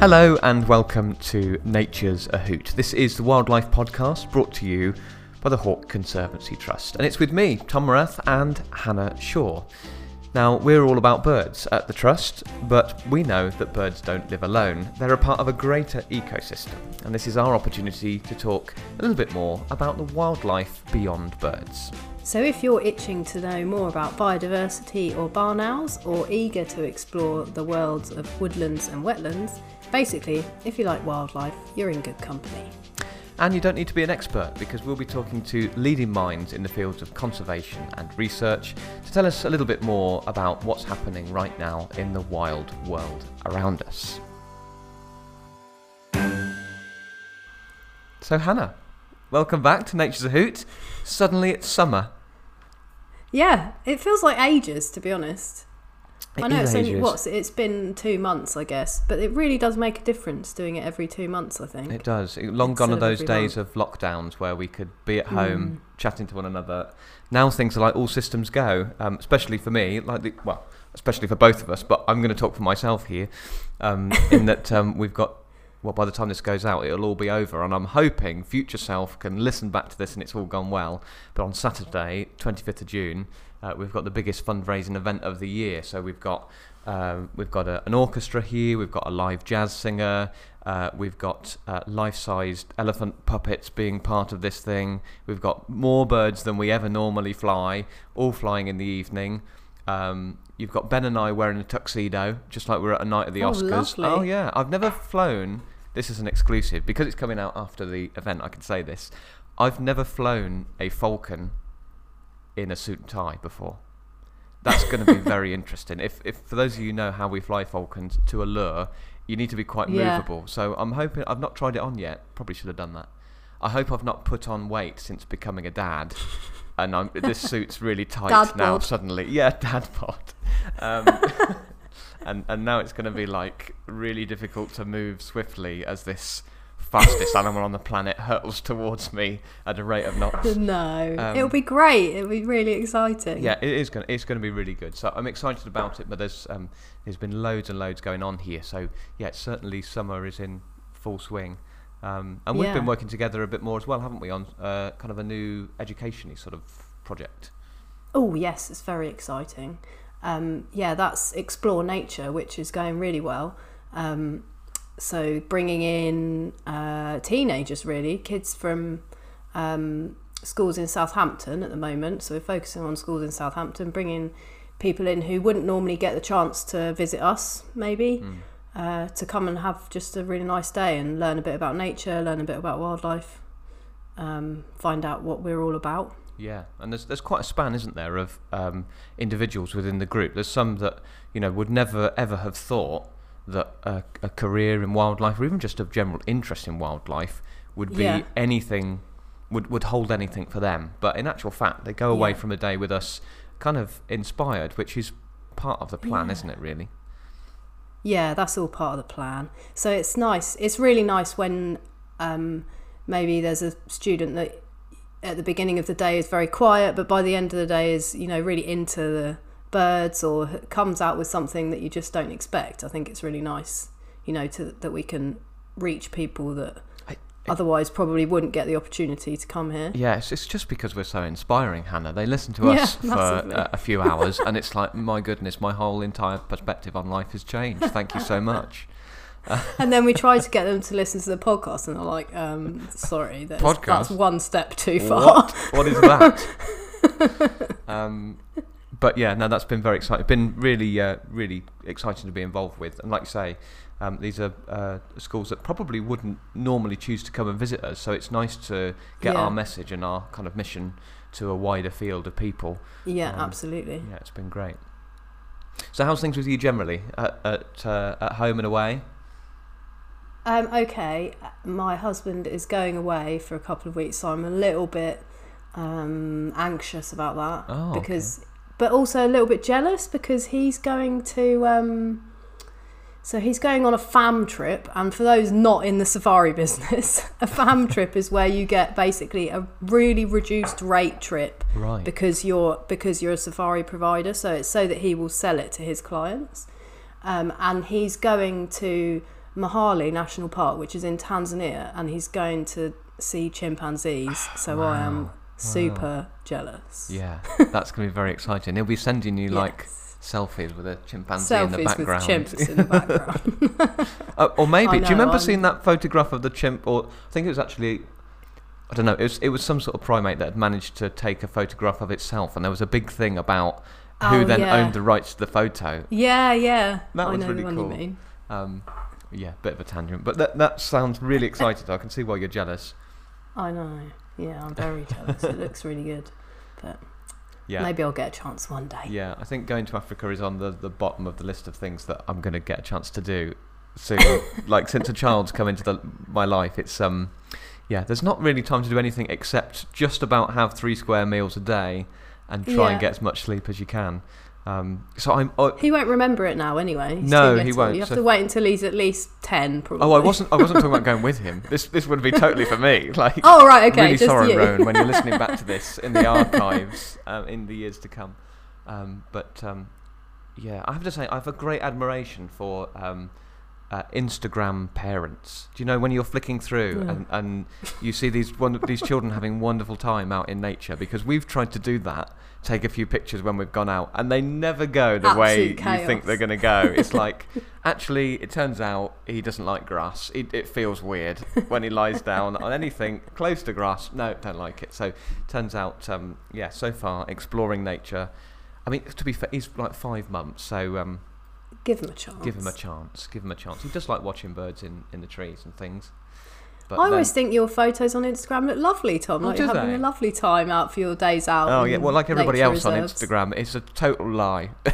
Hello and welcome to Nature's a Hoot. This is the Wildlife Podcast brought to you by the Hawk Conservancy Trust. And it's with me, Tom Morath, and Hannah Shaw. Now, we're all about birds at the Trust, but we know that birds don't live alone. They're a part of a greater ecosystem, and this is our opportunity to talk a little bit more about the wildlife beyond birds. So, if you're itching to know more about biodiversity or barn owls, or eager to explore the worlds of woodlands and wetlands, basically, if you like wildlife, you're in good company. And you don't need to be an expert because we'll be talking to leading minds in the fields of conservation and research to tell us a little bit more about what's happening right now in the wild world around us. So, Hannah, welcome back to Nature's a Hoot. Suddenly it's summer. Yeah, it feels like ages, to be honest. It I know it's only what's it's been two months, I guess, but it really does make a difference doing it every two months. I think. It does. It- Long gone are those days of lockdowns where we could be at home Mm. chatting to one another. Now things are like all systems go. Um, especially for me, like the, well, especially for both of us. But I'm going to talk for myself here, um, in that um, we've got. Well, by the time this goes out, it'll all be over, and I'm hoping future self can listen back to this and it's all gone well. But on Saturday, 25th of June, uh, we've got the biggest fundraising event of the year. So we've got um, we've got a, an orchestra here, we've got a live jazz singer, uh, we've got uh, life-sized elephant puppets being part of this thing. We've got more birds than we ever normally fly, all flying in the evening. Um, you've got Ben and I wearing a tuxedo, just like we're at a night at the Oh, Oscars. lovely. Oh yeah, I've never flown. This is an exclusive because it's coming out after the event. I can say this. I've never flown a falcon in a suit and tie before. That's going to be very interesting. If, if for those of you who know how we fly falcons to allure, you need to be quite Yeah. movable. So I'm hoping I've not tried it on yet. Probably should have done that. I hope I've not put on weight since becoming a dad, and I'm, this suit's really tight Dad now. bod. Suddenly, yeah, dad bod. Um, and and now it's going to be like really difficult to move swiftly as this fastest animal on the planet hurtles towards me at a rate of knots. No, Um, it'll be great. It'll be really exciting. Yeah, it is going. It's going to be really good. So I'm excited about it. But there's um, there's been loads and loads going on here. So yeah, certainly summer is in full swing. Um, and we've been working together a bit more as well, haven't we, on uh, kind of a new education sort of project. Oh yes, it's very exciting. Um, yeah, that's explore nature, which is going really well. Um, so bringing in uh, teenagers, really, kids from um, schools in Southampton at the moment. So we're focusing on schools in Southampton, bringing people in who wouldn't normally get the chance to visit us, maybe. Uh, to come and have just a really nice day and learn a bit about nature, learn a bit about wildlife, um, find out what we're all about. Yeah, and there's there's quite a span, isn't there, of um, individuals within the group. There's some that you know would never ever have thought that a, a career in wildlife, or even just a general interest in wildlife, would be Yeah. anything, would would hold anything for them. But in actual fact, they go away Yeah. from the day with us, kind of inspired, which is part of the plan, Yeah. isn't it? Really. Yeah, that's all part of the plan. So it's nice. It's really nice when um, maybe there's a student that at the beginning of the day is very quiet, but by the end of the day is you know really into the birds or comes out with something that you just don't expect. I think it's really nice, you know, to, that we can reach people that I- otherwise probably wouldn't get the opportunity to come here. Yes, it's just because we're so inspiring, Hannah. They listen to Yeah, us for massively. uh, a few hours, and it's like, my goodness, my whole entire perspective on life has changed. Thank you so much. And then we try to get them to listen to the podcast, and they're like, um, "Sorry, that's, Podcast? that's one step too far." What? What is that? um, but yeah, no, that's been very exciting. Been really, uh, really exciting to be involved with. And like you say, um, these are uh, schools that probably wouldn't normally choose to come and visit us. So it's nice to get Yeah. our message and our kind of mission to a wider field of people. Yeah, Um, absolutely. Yeah, it's been great. So how's things with you generally at at, uh, at home and away? Um, okay, my husband is going away for a couple of weeks, so I'm a little bit um, anxious about that Oh, okay. But also a little bit jealous because he's going to. Um, so he's going on a fam trip, and for those not in the safari business, a fam trip is where you get basically a really reduced rate trip Right. because you're because you're a safari provider. So it's so that he will sell it to his clients, um, and he's going to Mahale National Park, which is in Tanzania, and he's going to see chimpanzees. So I am Super jealous. Yeah, that's going to be very exciting. He'll be sending you like Yes. selfies with a chimpanzee in the selfies with background. chimps in the background. Uh, or maybe, I do you remember I'm- seeing that photograph of the chimp? Or I think it was actually, I don't know, it was, it was some sort of primate that had managed to take a photograph of itself, and there was a big thing about who Oh, then yeah. owned the rights to the photo. yeah, yeah. That I was know really cool. you mean. Um, yeah, bit of a tangent, but that that sounds really exciting. I can see why you're jealous. I know. Yeah, I'm very jealous. it looks really good. But Yeah. maybe I'll get a chance one day. Yeah, I think going to Africa is on the, the bottom of the list of things that I'm going to get a chance to do soon. like since a child's come into the, my life, it's um, yeah, there's not really time to do anything except just about have three square meals a day and try and get as much sleep as you can. Um, so I'm. Oh, He won't remember it now anyway. No, he won't, You have so- to wait until he's at least 10, probably. oh, I wasn't. I wasn't talking about going with him. This this would be totally for me. Like. Oh, right, okay. really just sorry, you. Rowan, when you're listening back to this in the archives um, in the years to come. Um, but um, yeah, I have to say, I have a great admiration for um, uh, Instagram parents. Do you know when you're flicking through Yeah. and, and you see these wonder- these children having wonderful time out in nature? Because we've tried to do that, take a few pictures when we've gone out, and they never go the way Absolute you think they're going to go. It's like actually, it turns out he doesn't like grass. It, it feels weird when he lies down on anything close to grass. No, don't like it. So turns out, um, yeah, so far exploring nature. I mean, to be fair, he's like five months, so um, Give him a chance. give him a chance. Give him a chance. He does like watching birds in, in the trees and things. But I then- always think your photos on Instagram look lovely, Tom. Oh, Like you're having they? a lovely time out for your days out. Oh yeah, well, like everybody else nature on. Instagram, it's a total lie.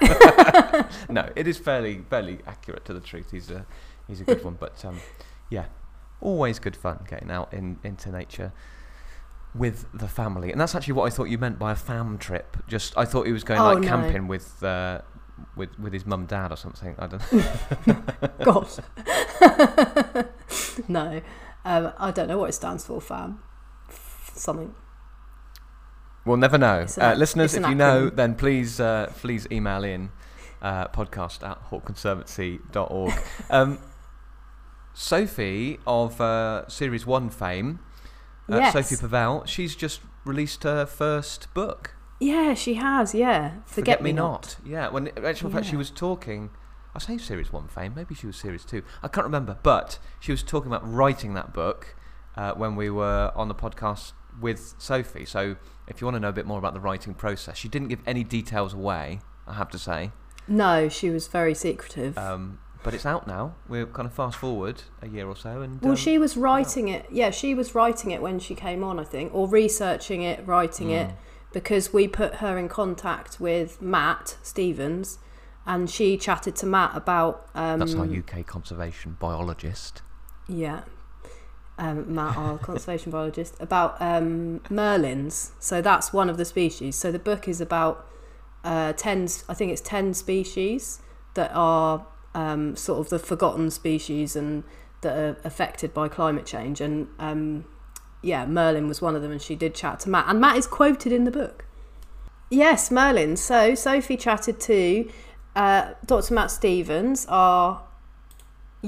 no, it is fairly fairly accurate to the truth. He's a he's a good one, but um, yeah, always good fun getting out in into nature with the family, and that's actually what I thought you meant by a fam trip. Just I thought he was going Oh, like no. camping with. Uh, with, with his mum dad or something I don't know. God. no, um, I don't know what it stands for, fam. Something. We'll never know. An Uh, listeners, if you know, then please uh, please email in uh, podcast at hawkconservancy.org. um, Sophie of uh, Series 1 fame, uh, Yes. Sophie Pavelle, she's just released her first book, Yeah, she has. Yeah, forget, me not. Yeah, when in actual fact she was talking. I say Series 1 fame, maybe she was Series 2. I can't remember, but she was talking about writing that book uh, when we were on the podcast with Sophie. So if you want to know a bit more about the writing process, she didn't give any details away, I have to say. No, she was very secretive. Um, but it's out now. We're kind of fast forward a year or so. and well, um, she was writing it. Yeah, she was writing it when she came on, I think, or researching it, writing it, Mm. because we put her in contact with Matt Stevens, and she chatted to Matt about. Um, That's our UK conservation biologist. Yeah. Um, Matt, our conservation biologist, about um, merlins. So that's one of the species. So the book is about uh, 10, s- I think it's 10 species that are um, sort of the forgotten species and that are affected by climate change. And um, yeah, Merlin was one of them, and she did chat to Matt. And Matt is quoted in the book. Yes, Merlin. So Sophie chatted to uh, Dr. Matt Stevens, our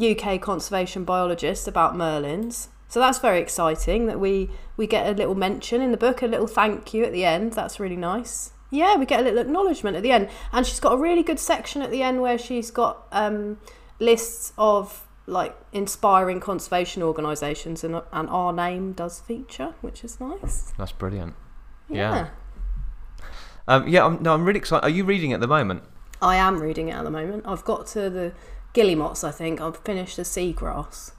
UK conservation biologist about merlins. So that's very exciting that we we get a little mention in the book, a little thank you at the end. That's really nice. Yeah, we get a little acknowledgement at the end, and she's got a really good section at the end where she's got um, lists of like inspiring conservation organisations, and and our name does feature, which is nice. That's brilliant. Yeah. Yeah. Um, yeah, I'm, no, I'm really excited. Are you reading at the moment? I am reading it at the moment. I've got to the Guillemots, I think. I've finished the Seagrass,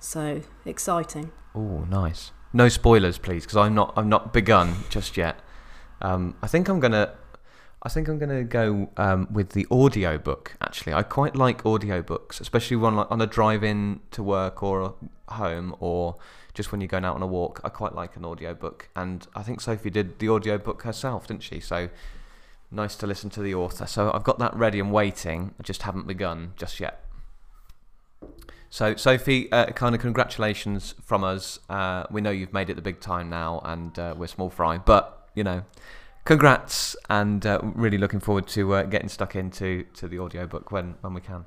so exciting. Oh, nice. No spoilers, please, because I'm not. I'm not begun just yet. Um, I think I'm gonna. I think I'm gonna go um, with the audio book. Actually, I quite like audio books, especially one like on a drive-in to work or home, or just when you're going out on a walk. I quite like an audio book, and I think Sophie did the audio book herself, didn't she? So nice to listen to the author. So I've got that ready and waiting. I just haven't begun just yet. So, Sophie, uh, kind of congratulations from us. Uh, we know you've made it the big time now, and uh, we're small fry, but you know, congrats, and uh, really looking forward to uh, getting stuck into to the audiobook when when we can.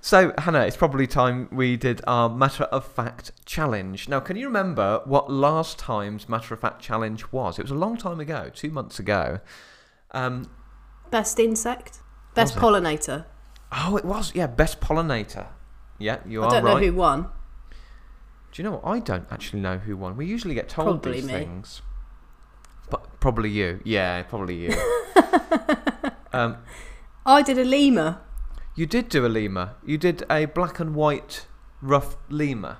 So, Hannah, it's probably time we did our matter of fact challenge. Now, can you remember what last time's matter of fact challenge was? It was a long time ago, two months ago. Um, Best insect? Best Was it? pollinator? oh, it was, yeah, best pollinator. Yeah, you I are right. I don't know who won. Do you know what? I don't actually know who won. We usually get told Probably these me. things. But probably you. Yeah, probably you. um, I did a lemur. you did do a lemur. You did a black and white ruffed lemur.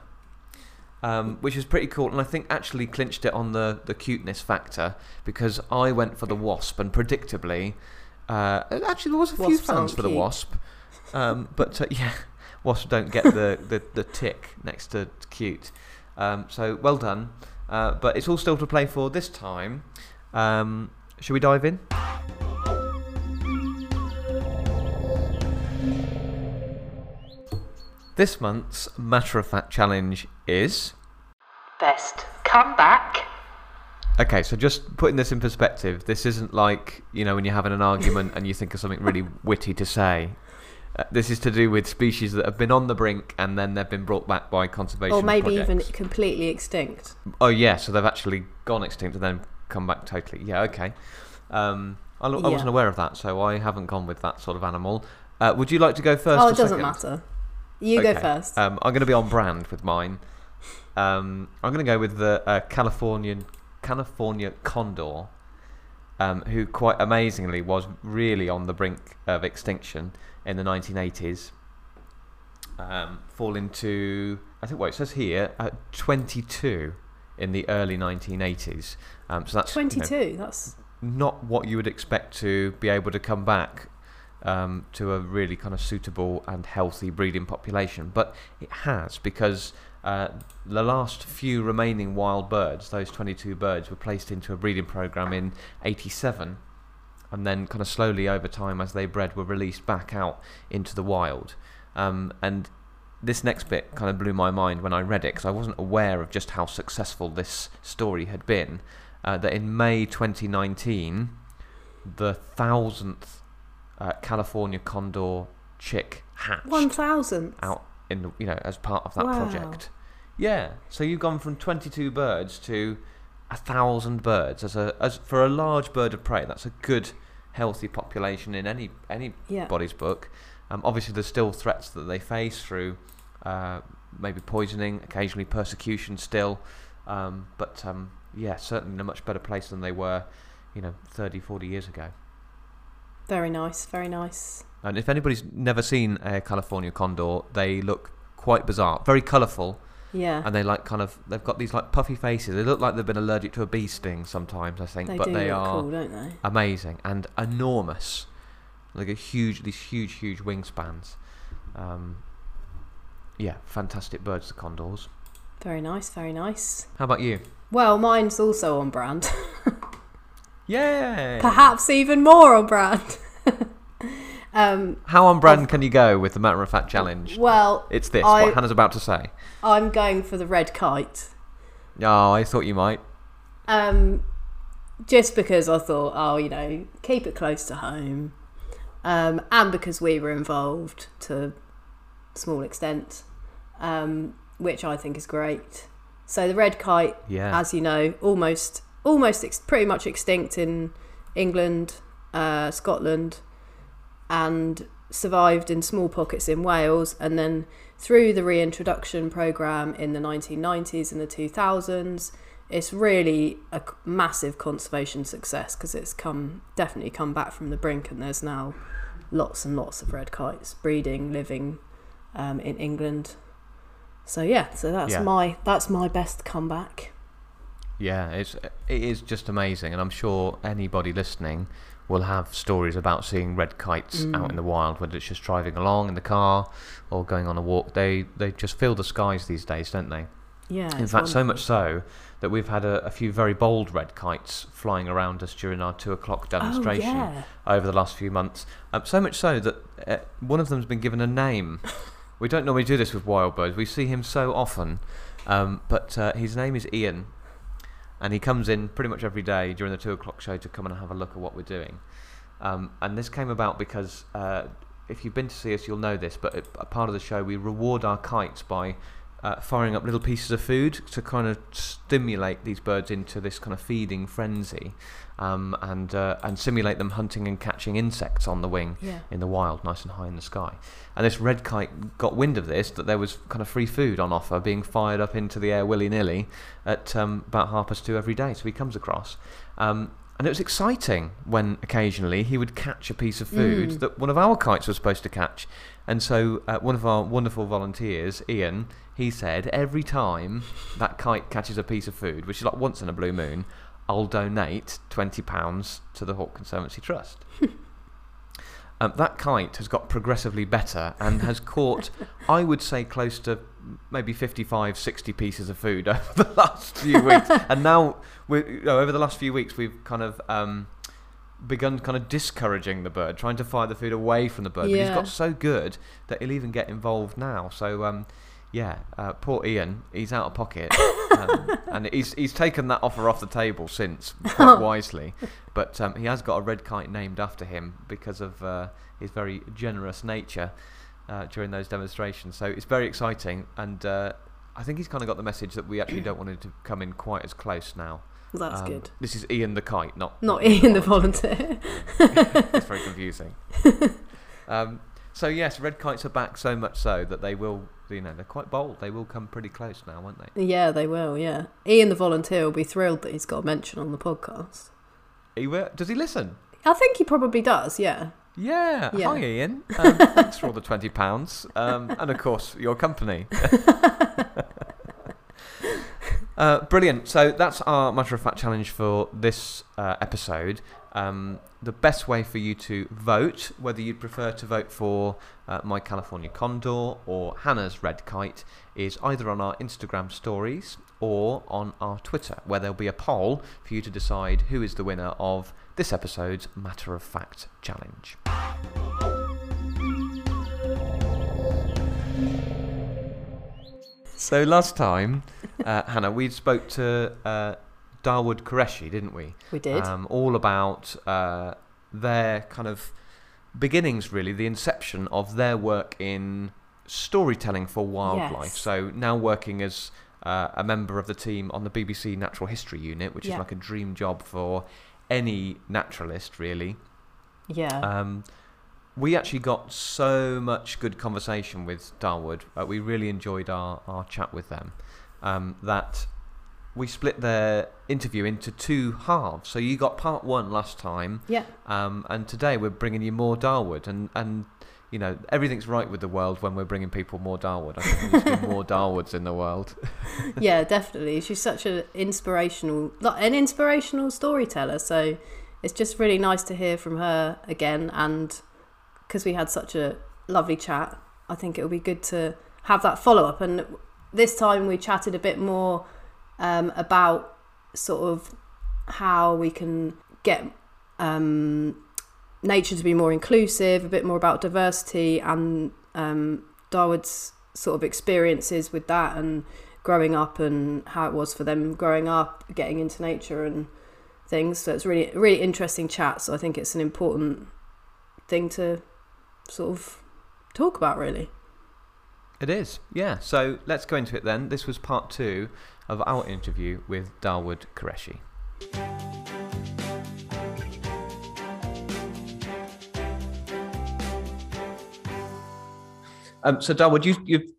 Um, which is pretty cool, and I think actually clinched it on the, the cuteness factor because I went for the wasp, and predictably, uh, actually there was a few Wasps fans for the cute. wasp, um, but uh, yeah, wasps don't get the, the, the tick next to cute. Um, so well done, uh, but it's all still to play for this time. Um, should we dive in? This month's matter of fact challenge is. Best comeback. Okay, so just putting this in perspective, this isn't like, you know, when you're having an argument and you think of something really witty to say. Uh, this is to do with species that have been on the brink and then they've been brought back by conservation Or maybe even completely extinct. Oh, yeah, so they've actually gone extinct and then come back totally. Yeah, okay. Um, I, I Yeah. wasn't aware of that, so I haven't gone with that sort of animal. Uh, would you like to go first oh, it doesn't second? matter. You go first. Um, I'm going to be on brand with mine. Um, I'm going to go with the uh, Californian California condor, um, who quite amazingly was really on the brink of extinction in the 1980s. Um, falling to I think what it says here uh, 22 in the early 1980s. Um, so that's you know, 22. That's not what you would expect to be able to come back um, to a really kind of suitable and healthy breeding population. But it has because uh, the last few remaining wild birds, those 22 birds, were placed into a breeding program in 87 and then kind of slowly over time as they bred were released back out into the wild. Um, and this next bit kind of blew my mind when I read it because I wasn't aware of just how successful this story had been. Uh, that in May 2019, the thousandth uh, California condor chick hatched 1,000. out in the, you know as part of that Wow. project. Yeah, so you've gone from 22 birds to a thousand birds as a as for a large bird of prey. That's a good, healthy population in any Yeah. anybody's book. Um, obviously, there's still threats that they face through uh, maybe poisoning, occasionally persecution still, um, but um, yeah, certainly in a much better place than they were, you know, 30, 40 years ago. Very nice. Very nice. And if anybody's never seen a California condor, they look quite bizarre, very colourful, Yeah. and they like kind of they've got these like puffy faces. They look like they've been allergic to a bee sting sometimes, I think, They but do they look are cool, don't they? amazing and enormous, like a huge these huge huge wingspans. Um, yeah, fantastic birds, the condors. Very nice. Very nice. How about you? Well, mine's also on brand. Yay! Perhaps even more on brand. um, How on brand can you go with the matter of fact challenge? well, It's this. I- what Hannah's about to say. I'm going for the red kite. Oh, I thought you might. Um, just because I thought, oh, you know, keep it close to home, um, and because we were involved to a small extent, um, which I think is great. So the red kite, Yeah. as you know, almost, almost ex- pretty much extinct in England, uh, Scotland, and survived in small pockets in Wales, and then through the reintroduction program in the 1990s and the 2000s it's really a massive conservation success because it's come definitely come back from the brink and there's now lots and lots of red kites breeding living um, in England so yeah so that's Yeah. my that's my best comeback Yeah, it's it is just amazing, and I'm sure anybody listening will have stories about seeing red kites Mm. out in the wild, whether it's just driving along in the car or going on a walk. They they just fill the skies these days, don't they? yeah in fact, so much so that we've had a, a few very bold red kites flying around us during our two o'clock demonstration oh, yeah. over the last few months. Um, so much so that uh, one of them's been given a name. we don't normally do this with wild birds. We see him so often, um, but uh, his name is Ian, and he comes in pretty much every day during the two o'clock show to come and have a look at what we're doing. Um, and this came about because uh, if you've been to see us, you'll know this, but a, a part of the show we reward our kites by uh, firing up little pieces of food to kind of stimulate these birds into this kind of feeding frenzy, um, and uh, and simulate them hunting and catching insects on the wing Yeah. in the wild, nice and high in the sky. And this red kite got wind of this that there was kind of free food on offer being fired up into the air willy nilly at um, about half past two every day. So he comes across. Um, and it was exciting when occasionally he would catch a piece of food Mm. that one of our kites was supposed to catch. And so uh, one of our wonderful volunteers, Ian, he said every time that kite catches a piece of food, which is like once in a blue moon, I'll donate £20 to the Hawk Conservancy Trust. Um, that kite has got progressively better and has caught, I would say, close to maybe 55, 60 pieces of food over the last few weeks. and now, we you know, over the last few weeks, we've kind of um, begun kind of discouraging the bird, trying to fire the food away from the bird. But he's Yeah. got so good that he'll even get involved now. So, um, yeah, uh, poor Ian, he's out of pocket. Um, and he's, he's taken that offer off the table since, quite wisely. But um, he has got a red kite named after him because of uh, his very generous nature uh, during those demonstrations. So it's very exciting. And uh, I think he's kind of got the message that we actually don't want him to come in quite as close now. Well, that's Um, good. This is Ian the kite, not Not Ian the volunteer. it's very confusing. um, so yes, red kites are back so much so that they will, you know, they're quite bold. They will come pretty close now, won't they? yeah, they will. Yeah, Ian the volunteer will be thrilled that he's got a mention on the podcast. He will, does he listen? I think he probably does. Yeah. Yeah. Yeah. Hi, Ian. Um, thanks for all the twenty pounds, um, and of course your company. uh, brilliant. So that's our matter of fact challenge for this uh, episode. Um, the best way for you to vote, whether you'd prefer to vote for uh, my California Condor or Hannah's Red Kite, is either on our Instagram stories or on our Twitter, where there'll be a poll for you to decide who is the winner of this episode's matter of fact challenge. So last time, uh, Hannah, we spoke to uh, Dawood Qureshi, didn't we? We did. Um, all about uh, their kind of beginnings, really, the inception of their work in storytelling for wildlife. Yes. So now working as uh, a member of the team on the BBC Natural History Unit, which Yeah. is like a dream job for any naturalist, really. yeah. Um, we actually got so much good conversation with Dawood. Uh, we really enjoyed our, our chat with them. Um, that we split their interview into two halves. So you got part one last time, yeah. um, and today we're bringing you more Dawood. And, and you know everything's right with the world when we're bringing people more Dawood. I think there needs to be more Dawoods in the world. yeah, definitely. She's such an inspirational, an inspirational storyteller. So it's just really nice to hear from her again. And because we had such a lovely chat, I think it will be good to have that follow up. And this time we chatted a bit more um, about sort of how we can get um, nature to be more inclusive, a bit more about diversity, and um, Dawood's sort of experiences with that and growing up and how it was for them growing up, getting into nature and things. So it's really really interesting chat. So I think it's an important thing to sort of talk about really. It is, yeah. So let's go into it then. This was part two of our interview with Dawood Qureshi. Um, so, Dawood, you, you've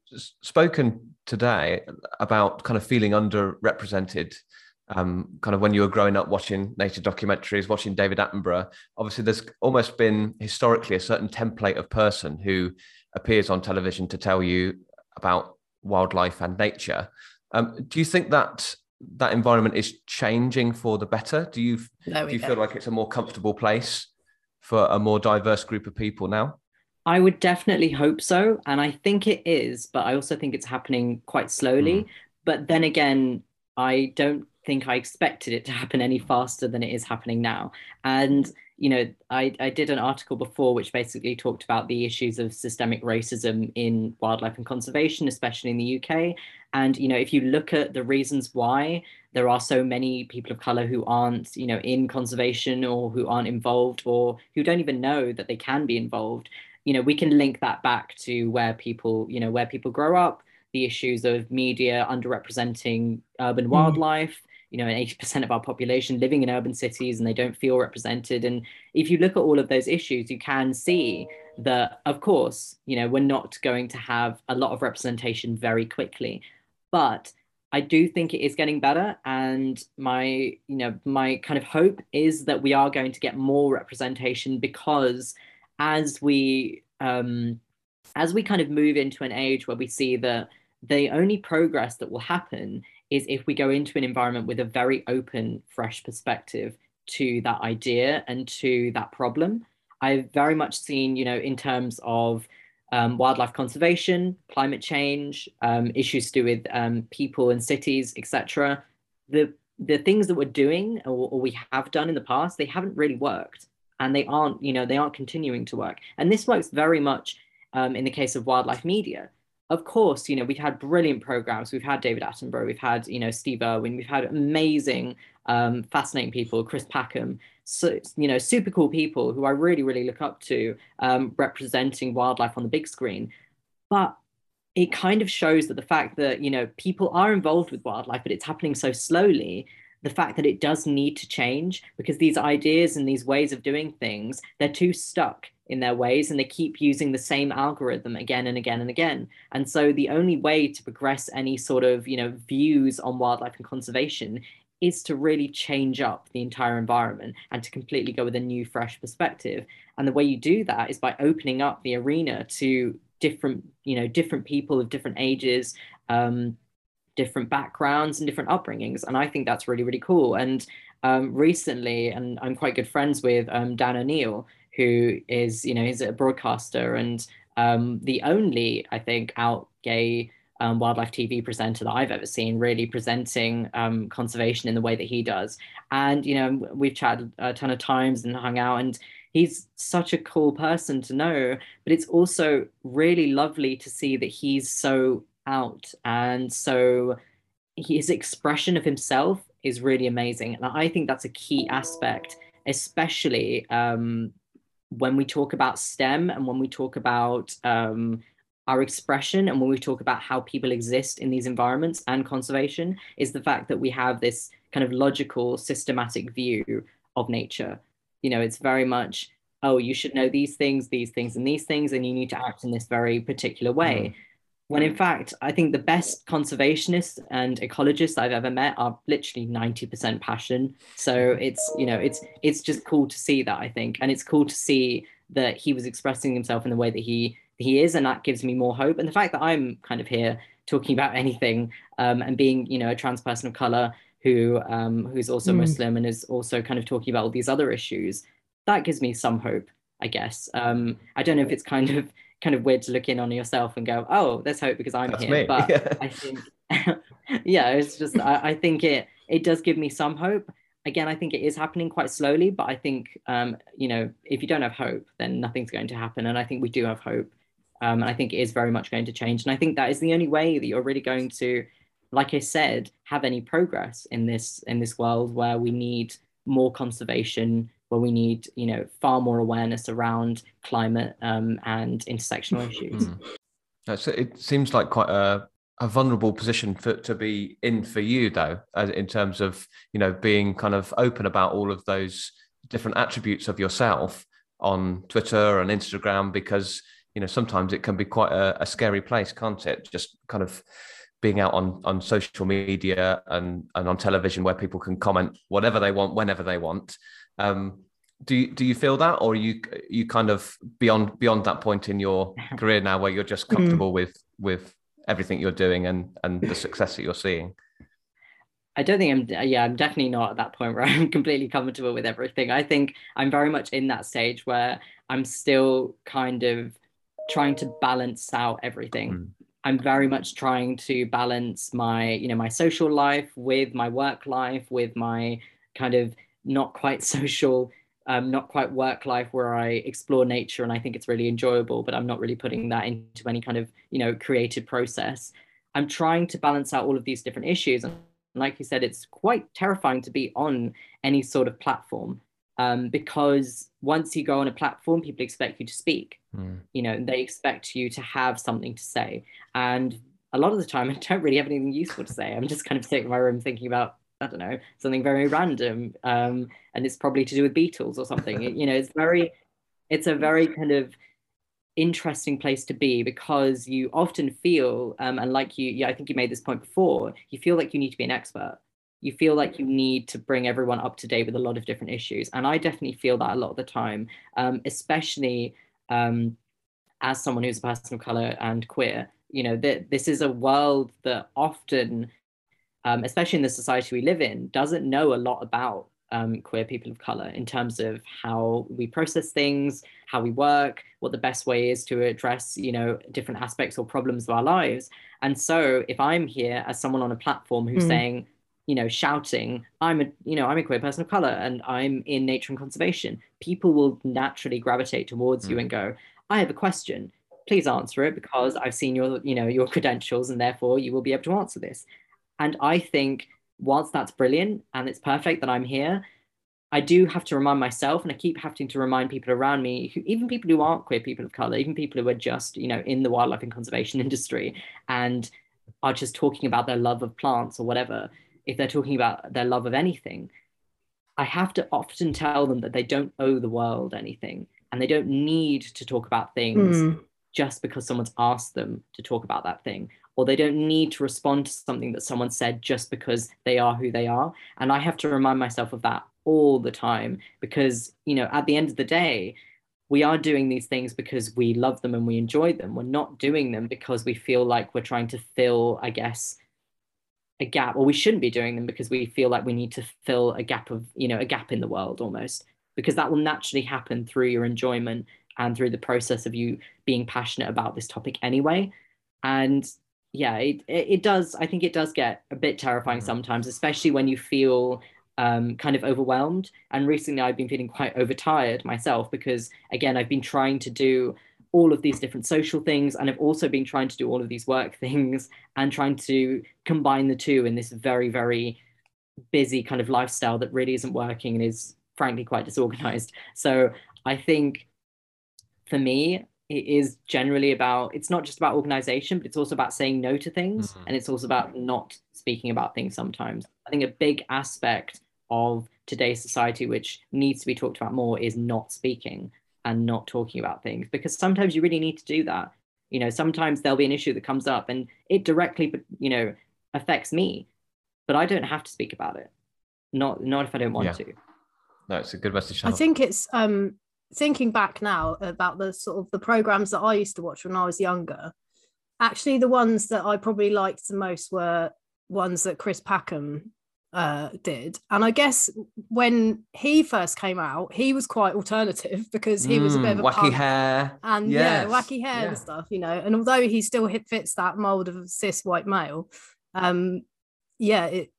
spoken today about kind of feeling underrepresented. Um, kind of when you were growing up watching nature documentaries, watching David Attenborough, obviously there's almost been historically a certain template of person who appears on television to tell you about wildlife and nature. Um, do you think that that environment is changing for the better? Do you do you go. feel like it's a more comfortable place for a more diverse group of people now? I would definitely hope so. And I think it is, but I also think it's happening quite slowly. Mm. But then again, I don't think I expected it to happen any faster than it is happening now. And, you know, I, I did an article before which basically talked about the issues of systemic racism in wildlife and conservation, especially in the UK. And, you know, if you look at the reasons why there are so many people of color who aren't, you know, in conservation or who aren't involved or who don't even know that they can be involved, you know we can link that back to where people you know where people grow up the issues of media underrepresenting urban mm. wildlife you know 80% of our population living in urban cities and they don't feel represented and if you look at all of those issues you can see that of course you know we're not going to have a lot of representation very quickly but I do think it is getting better, and my you know my kind of hope is that we are going to get more representation because as we um, as we kind of move into an age where we see that the only progress that will happen is if we go into an environment with a very open, fresh perspective to that idea and to that problem. I've very much seen, you know, in terms of um, wildlife conservation, climate change, um, issues to do with um, people and cities, etc. The the things that we're doing or, or, we have done in the past, they haven't really worked and they aren't, you know, they aren't continuing to work. And this works very much um, in the case of wildlife media. Of course, you know, we've had brilliant programs. We've had David Attenborough, we've had, you know, Steve Irwin, we've had amazing, um, fascinating people, Chris Packham, so, you know, super cool people who I really, really look up to um, representing wildlife on the big screen. But it kind of shows that the fact that, you know, people are involved with wildlife, but it's happening so slowly the fact that it does need to change because these ideas and these ways of doing things, they're too stuck in their ways and they keep using the same algorithm again and again and again. And so the only way to progress any sort of, you know, views on wildlife and conservation is to really change up the entire environment and to completely go with a new fresh perspective. And the way you do that is by opening up the arena to different, you know, different people of different ages, um, different backgrounds and different upbringings. And I think that's really, really cool. And um, recently, and I'm quite good friends with um, Dan O'Neill, who is, you know, he's a broadcaster and um, the only, I think, out gay um, wildlife TV presenter that I've ever seen, really presenting um, conservation in the way that he does. And, you know, we've chatted a ton of times and hung out, and he's such a cool person to know. But it's also really lovely to see that he's so out. And so his expression of himself is really amazing. And I think that's a key aspect, especially um, when we talk about STEM and when we talk about um, our expression and when we talk about how people exist in these environments and conservation, is the fact that we have this kind of logical, systematic view of nature. You know, it's very much, oh, you should know these things, these things, and these things, and you need to act in this very particular way. Mm when in fact i think the best conservationists and ecologists i've ever met are literally 90% passion. So it's you know it's it's just cool to see that i think. And it's cool to see that he was expressing himself in the way that he he is and that gives me more hope. And the fact that i'm kind of here talking about anything um, and being you know a trans person of color who um, who's also mm. muslim and is also kind of talking about all these other issues that gives me some hope i guess. Um, i don't know if it's kind of kind of weird to look in on yourself and go, oh, there's hope because I'm That's here. Me. But yeah. I think, yeah, it's just, I, I, think it, it does give me some hope. Again, I think it is happening quite slowly, but I think, um, you know, if you don't have hope, then nothing's going to happen. And I think we do have hope. Um, and I think it is very much going to change. And I think that is the only way that you're really going to, like I said, have any progress in this in this world where we need more conservation, where we need, you know, far more awareness around climate um, and intersectional issues. Mm. it seems like quite a, a vulnerable position for to be in for you, though, in terms of you know being kind of open about all of those different attributes of yourself on Twitter and Instagram, because you know sometimes it can be quite a, a scary place, can't it? Just kind of being out on on social media and and on television where people can comment whatever they want whenever they want um, do you, do you feel that, or are you you kind of beyond beyond that point in your career now, where you're just comfortable mm. with with everything you're doing and and the success that you're seeing? I don't think I'm yeah, I'm definitely not at that point where I'm completely comfortable with everything. I think I'm very much in that stage where I'm still kind of trying to balance out everything. Mm. I'm very much trying to balance my, you know, my social life with my work life, with my kind of not quite social, um, not quite work life where I explore nature and I think it's really enjoyable, but I'm not really putting that into any kind of, you know, creative process. I'm trying to balance out all of these different issues. And like you said, it's quite terrifying to be on any sort of platform. um, because once you go on a platform, people expect you to speak. Mm. You know, they expect you to have something to say. And a lot of the time, I don't really have anything useful to say. I'm just kind of sitting in my room thinking about, I don't know, something very random. Um, and it's probably to do with Beatles or something. you know, it's very, it's a very kind of interesting place to be because you often feel, um, and like you, yeah, I think you made this point before, you feel like you need to be an expert you feel like you need to bring everyone up to date with a lot of different issues. And I definitely feel that a lot of the time, um, especially um, as someone who's a person of color and queer. You know, that this is a world that often, um, especially in the society we live in, doesn't know a lot about um, queer people of color in terms of how we process things, how we work, what the best way is to address, you know, different aspects or problems of our lives. And so, if I'm here as someone on a platform who's mm. saying, you know shouting i'm a you know i'm a queer person of color and i'm in nature and conservation people will naturally gravitate towards mm. you and go i have a question please answer it because i've seen your you know your credentials and therefore you will be able to answer this and i think whilst that's brilliant and it's perfect that i'm here i do have to remind myself and i keep having to remind people around me who, even people who aren't queer people of color even people who are just you know in the wildlife and conservation industry and are just talking about their love of plants or whatever if they're talking about their love of anything, I have to often tell them that they don't owe the world anything and they don't need to talk about things mm. just because someone's asked them to talk about that thing or they don't need to respond to something that someone said just because they are who they are. And i have to remind myself of that all the time because you know at the end of the day we are doing these things because we love them and we enjoy them. We're not doing them because we feel like we're trying to fill i guess a gap or we shouldn't be doing them because we feel like we need to fill a gap of you know a gap in the world almost because that will naturally happen through your enjoyment and through the process of you being passionate about this topic anyway. And yeah it, it does i think it does get a bit terrifying mm-hmm. sometimes especially when you feel um, kind of overwhelmed and recently i've been feeling quite overtired myself because again i've been trying to do all of these different social things and I've also been trying to do all of these work things and trying to combine the two in this very very busy kind of lifestyle that really isn't working and is frankly quite disorganized so i think for me it is generally about it's not just about organization but it's also about saying no to things mm-hmm. and it's also about not speaking about things sometimes. I think a big aspect of today's society which needs to be talked about more is not speaking and not talking about things because sometimes you really need to do that. You know sometimes there'll be an issue that comes up and it directly you know affects me but i don't have to speak about it. Not not if i don't want yeah. to. No it's a good message i think it's um thinking back now about the sort of the programs that i used to watch when i was younger actually the ones that i probably liked the most were ones that chris packham uh, did. And I guess when he first came out, he was quite alternative because he was a bit of a mm, wacky hair and yes. yeah, wacky hair yeah. and stuff, you know. And although he still fits that mold of cis white male, um, yeah, it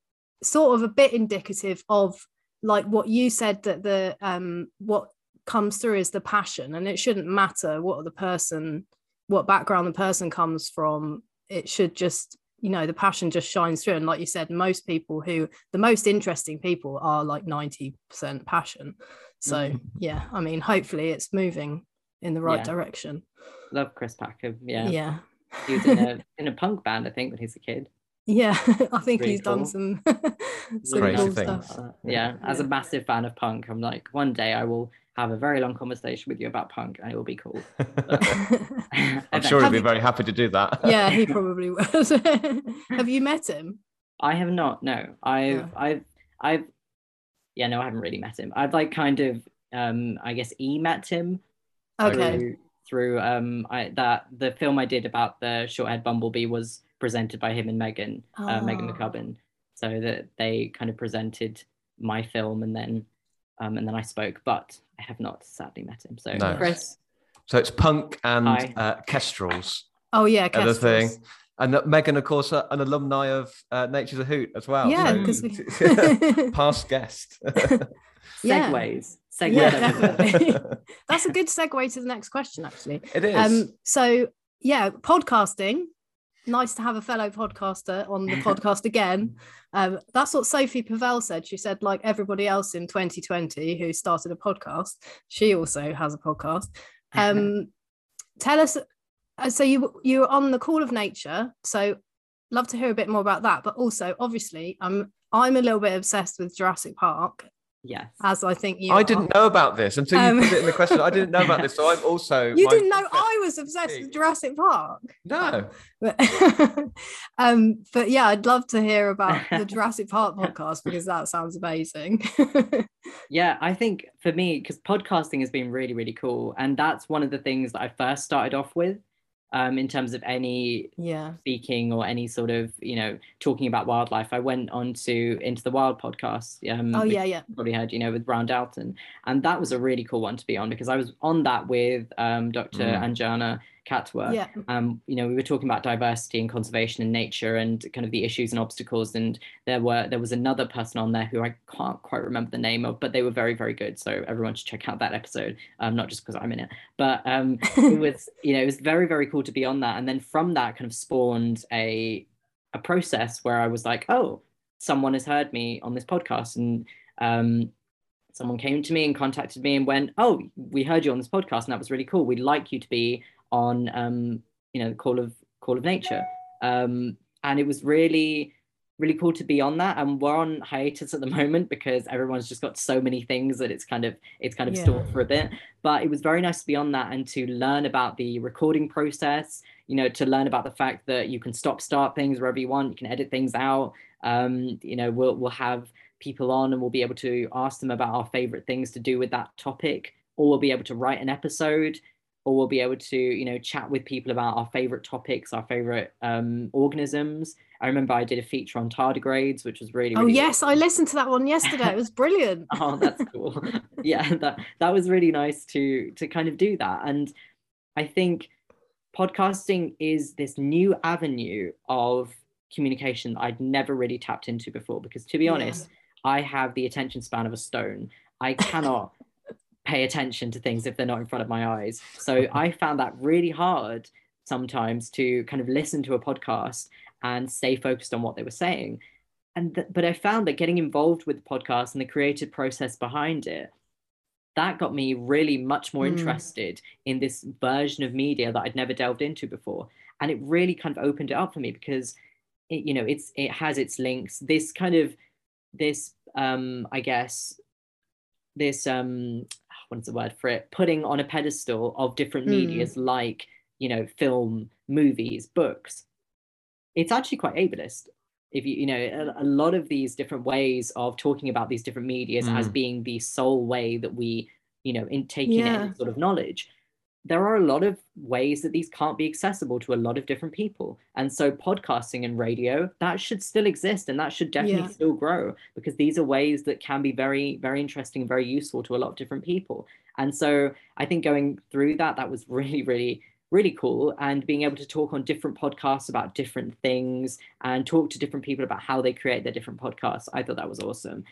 sort of a bit indicative of like what you said that the um what comes through is the passion, and it shouldn't matter what the person, what background the person comes from. It should just you know the passion just shines through and like you said most people who the most interesting people are like 90% passion so mm-hmm. yeah i mean hopefully it's moving in the right yeah. direction love chris packham yeah yeah he was in a in a punk band i think when he was a kid yeah i think really he's cool. done some, some crazy cool things stuff. Yeah as a massive fan of punk i'm like one day i will have a very long conversation with you about punk and it will be cool. I'm sure he'd be very happy to do that. yeah, he probably would. have you met him? I have not, no. I've yeah. I've I've yeah, no, I haven't really met him. I've like kind of um I guess e met him okay. through, through um I that the film I did about the short-haired bumblebee was presented by him and Megan, oh. uh, Megan ah. McCubbin. So that they kind of presented my film and then um, and then I spoke, but I have not sadly met him. So no. Chris. So it's punk and uh, Kestrels. Oh yeah, Kestrels. thing. And that Megan, of course, uh, an alumni of uh, Nature's a Hoot as well. Yeah, because so, we... past guest. Segways. Segways. Yeah, definitely. That's a good segue to the next question, actually. It is. Um, so yeah, podcasting nice to have a fellow podcaster on the podcast again. Um, that's what Sophie Pavelle said. She said, like everybody else in 2020 who started a podcast, she also has a podcast. Um, tell us. uh, So you you were on the Call of Nature. So love to hear a bit more about that. But also, obviously, I'm I'm a little bit obsessed with Jurassic Park, Yes. as I think you. I are. didn't know about this until you Um, put it in the question. I didn't know about this, so I'm also. You didn't know I was obsessed with Jurassic Park. No. But, um, but yeah, I'd love to hear about the Jurassic Park podcast because that sounds amazing. Yeah, I think for me, because podcasting has been really, really cool. And that's one of the things that I first started off with um, in terms of any yeah. speaking or any sort of, you know, talking about wildlife. I went on to Into the Wild podcast. Um, Oh yeah, yeah. you probably heard, you know, with Ryan Dalton. And that was a really cool one to be on because I was on that with um, Dr. Mm. Anjana Khatwa. Yeah. um, you know, we were talking about diversity and conservation in nature and kind of the issues and obstacles. And there were there was another person on there who I can't quite remember the name of, but they were very very good. So everyone should check out that episode. Um, not just because I'm in it, but um, it was you know it was very very cool to be on that. And then from that kind of spawned a a process where I was like, oh, someone has heard me on this podcast and. Um, Someone came to me and contacted me and went, "Oh, we heard you on this podcast, and that was really cool. We'd like you to be on um, you know call of call of nature. Um, and it was really really cool to be on that. And we're on hiatus at the moment because everyone's just got so many things that it's kind of it's kind of Yeah. stalled for a bit. But it was very nice to be on that and to learn about the recording process you know to learn about the fact that you can stop start things wherever you want you can edit things out. Um, you know we'll, we'll have people on and we'll be able to ask them about our favorite things to do with that topic or we'll be able to write an episode or we'll be able to you know chat with people about our favorite topics our favorite um, organisms i remember i did a feature on tardigrades which was really, Oh really yes, I listened to that one yesterday. It was brilliant. oh that's cool yeah that that was really nice to to kind of do that and i think podcasting is this new avenue of communication that i'd never really tapped into before because to be Yeah. honest i have the attention span of a stone i cannot pay attention to things if they're not in front of my eyes. So i found that really hard sometimes to kind of listen to a podcast and stay focused on what they were saying. And th- but i found that getting involved with the podcast and the creative process behind it that got me really much more Mm. interested in this version of media that i'd never delved into before. And it really kind of opened it up for me because it, you know it's it has its links. This kind of this um i guess this um what's the word for it putting on a pedestal of different Mm. medias like you know film movies books it's actually quite ableist if you you know a, a lot of these different ways of talking about these different medias as Mm. being the sole way that we you know in taking in Yeah. any sort of knowledge there are a lot of ways that these can't be accessible to a lot of different people. And so podcasting and radio that should still exist and that should definitely Yeah. still grow because these are ways that can be very very interesting and very useful to a lot of different people. And so i think going through that that was really really really cool. And being able to talk on different podcasts about different things and talk to different people about how they create their different podcasts i thought that was awesome.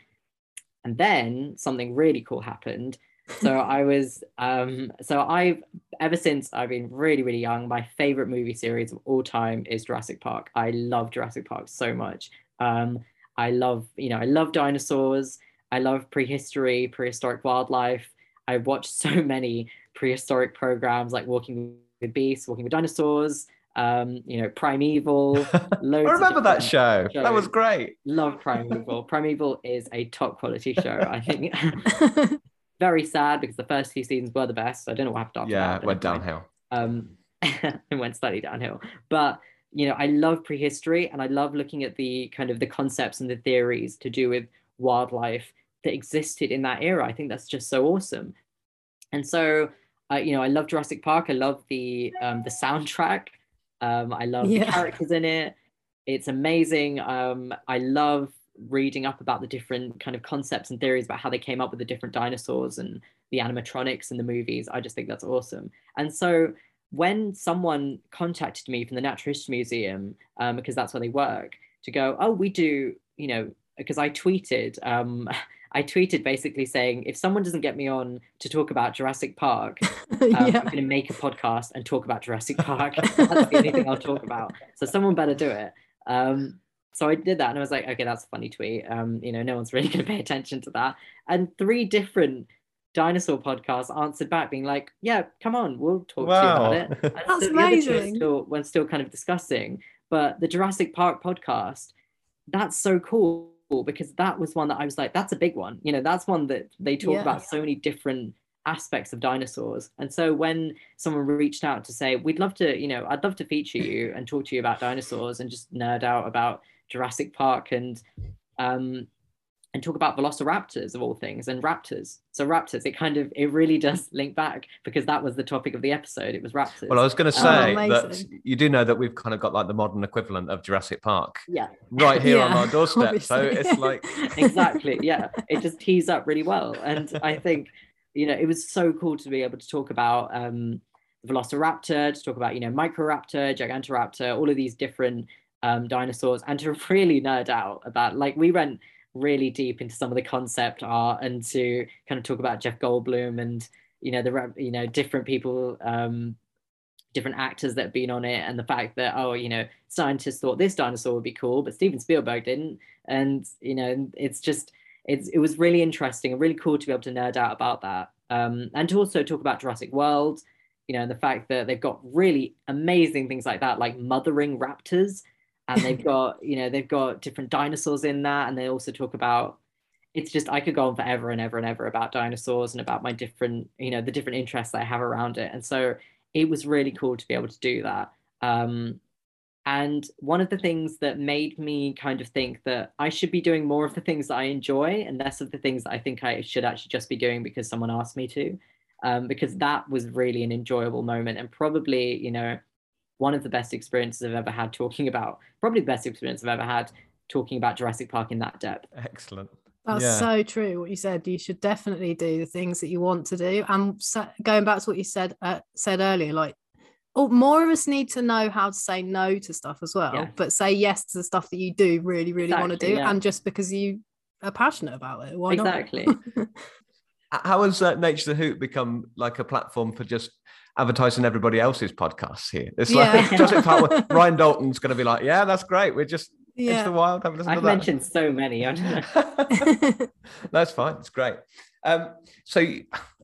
And then something really cool happened so i was um so i've ever since i've been really really young my favorite movie series of all time is jurassic park. I love jurassic park so much. Um i love you know i love dinosaurs. I love prehistory prehistoric wildlife. I've watched so many prehistoric programs like walking with beasts walking with dinosaurs um you know primeval loads I remember that show. That was great. love primeval. Primeval is a top quality show i think very sad because the first few seasons were the best. I don't know what happened after Yeah, that it went downhill. um it went slightly downhill. But you know i love prehistory and i love looking at the kind of the concepts and the theories to do with wildlife that existed in that era. I think that's just so awesome. And so uh, you know i love jurassic park. I love the um the soundtrack. Um i love the characters in it. It's amazing. Um i love reading up about the different kind of concepts and theories about how they came up with the different dinosaurs and the animatronics and the movies i just think that's awesome and so when someone contacted me from the natural history museum um, because that's where they work to go oh we do you know because i tweeted um, I tweeted basically saying, if someone doesn't get me on to talk about Jurassic Park, um, yeah. I'm going to make a podcast and talk about Jurassic Park. That's the only thing I'll talk about. So someone better do it. Um, so I did that and I was like, okay, that's a funny tweet. Um, you know, no one's really going to pay attention to that. And three different dinosaur podcasts answered back, being like, yeah, come on, we'll talk Wow. to you about it. And That's so the other two are amazing. Still, we're still kind of discussing, but the Jurassic Park podcast, that's so cool because that was one that I was like, that's a big one. You know, that's one that they talk Yeah. about so many different aspects of dinosaurs. And so when someone reached out to say, we'd love to, you know, I'd love to feature you and talk to you about dinosaurs and just nerd out about Jurassic Park and um and talk about velociraptors of all things and raptors. So raptors, it kind of it really does link back because that was the topic of the episode. It was raptors. Well, I was going to Oh, say that you do know that we've kind of got like the modern equivalent of Jurassic Park yeah, right here on our doorstep. So it's like, exactly. Yeah, it just tees up really well, and I think you know it was so cool to be able to talk about um, Velociraptor, to talk about you know Microraptor, Gigantoraptor, all of these different um, dinosaurs, and to really nerd out about like we went really deep into some of the concept art and to kind of talk about Jeff Goldblum and you know the you know different people um, different actors that have been on it and the fact that oh you know scientists thought this dinosaur would be cool but steven spielberg didn't. And you know it's just it's it was really interesting and really cool to be able to nerd out about that. Um, and to also talk about jurassic world you know and the fact that they've got really amazing things like that like mothering raptors and they've got you know they've got different dinosaurs in that and they also talk about it's just I could go on forever and ever and ever about dinosaurs and about my different, you know, the different interests that I have around it. And so it was really cool to be able to do that. Um, and one of the things that made me kind of think that I should be doing more of the things that I enjoy and less of the things that I think I should actually just be doing because someone asked me to. Um, because that was really an enjoyable moment and probably, you know, one of the best experiences I've ever had talking about, probably the best experience I've ever had talking about Jurassic Park in that depth. excellent. That's Yeah. so true. What you said, you should definitely do the things that you want to do. And so, going back to what you said uh, said earlier, like, oh, more of us need to know how to say no to stuff as well, Yes. but say yes to the stuff that you do really, really want to do, yeah. and just because you are passionate about it, why Exactly. not? H- How has uh, Nature the Hoot become like a platform for just advertising everybody else's podcasts here? It's like Yeah. Jurassic Park. Ryan Dalton's going to be like, yeah, that's great. We're just into the wild. Have a listen I've to that. mentioned so many. I don't know. That's fine. It's great. Um, so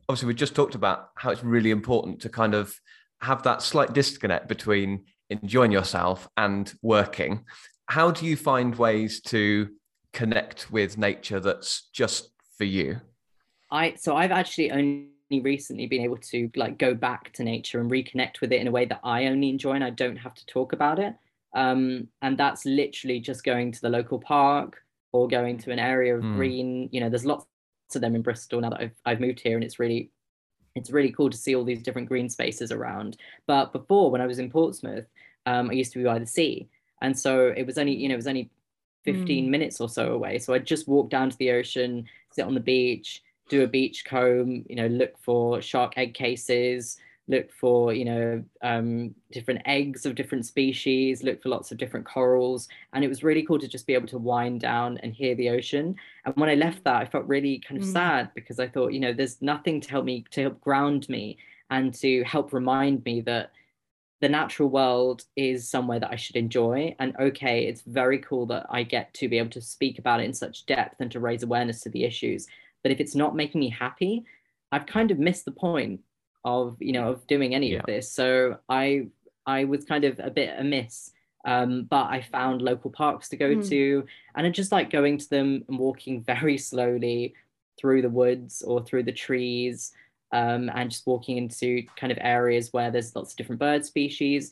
obviously, we just talked about how it's really important to kind of have that slight disconnect between enjoying yourself and working. How do you find ways to connect with nature that's just for you? I so I've actually only recently been able to like go back to nature and reconnect with it in a way that I only enjoy and I don't have to talk about it. Um, and that's literally just going to the local park or going to an area of Mm. green. You know, there's lots of them in Bristol now that I've I've moved here, and it's really it's really cool to see all these different green spaces around. But before, when I was in Portsmouth, um, I used to be by the sea, and so it was only you know it was only 15 minutes or so away. So I'd just walk down to the ocean, sit on the beach, do a beach comb, you know, look for shark egg cases, look for, you know, um, different eggs of different species, look for lots of different corals. And it was really cool to just be able to wind down and hear the ocean. And when I left that, I felt really kind of Mm. sad because I thought, you know, there's nothing to help me, to help ground me and to help remind me that the natural world is somewhere that I should enjoy. And okay, it's very cool that I get to be able to speak about it in such depth and to raise awareness to the issues. But if it's not making me happy, I've kind of missed the point of you know of doing any Yeah. of this. So I I was kind of a bit amiss. Um, but I found local parks to go Mm. to, and I just like going to them and walking very slowly through the woods or through the trees um, and just walking into kind of areas where there's lots of different bird species.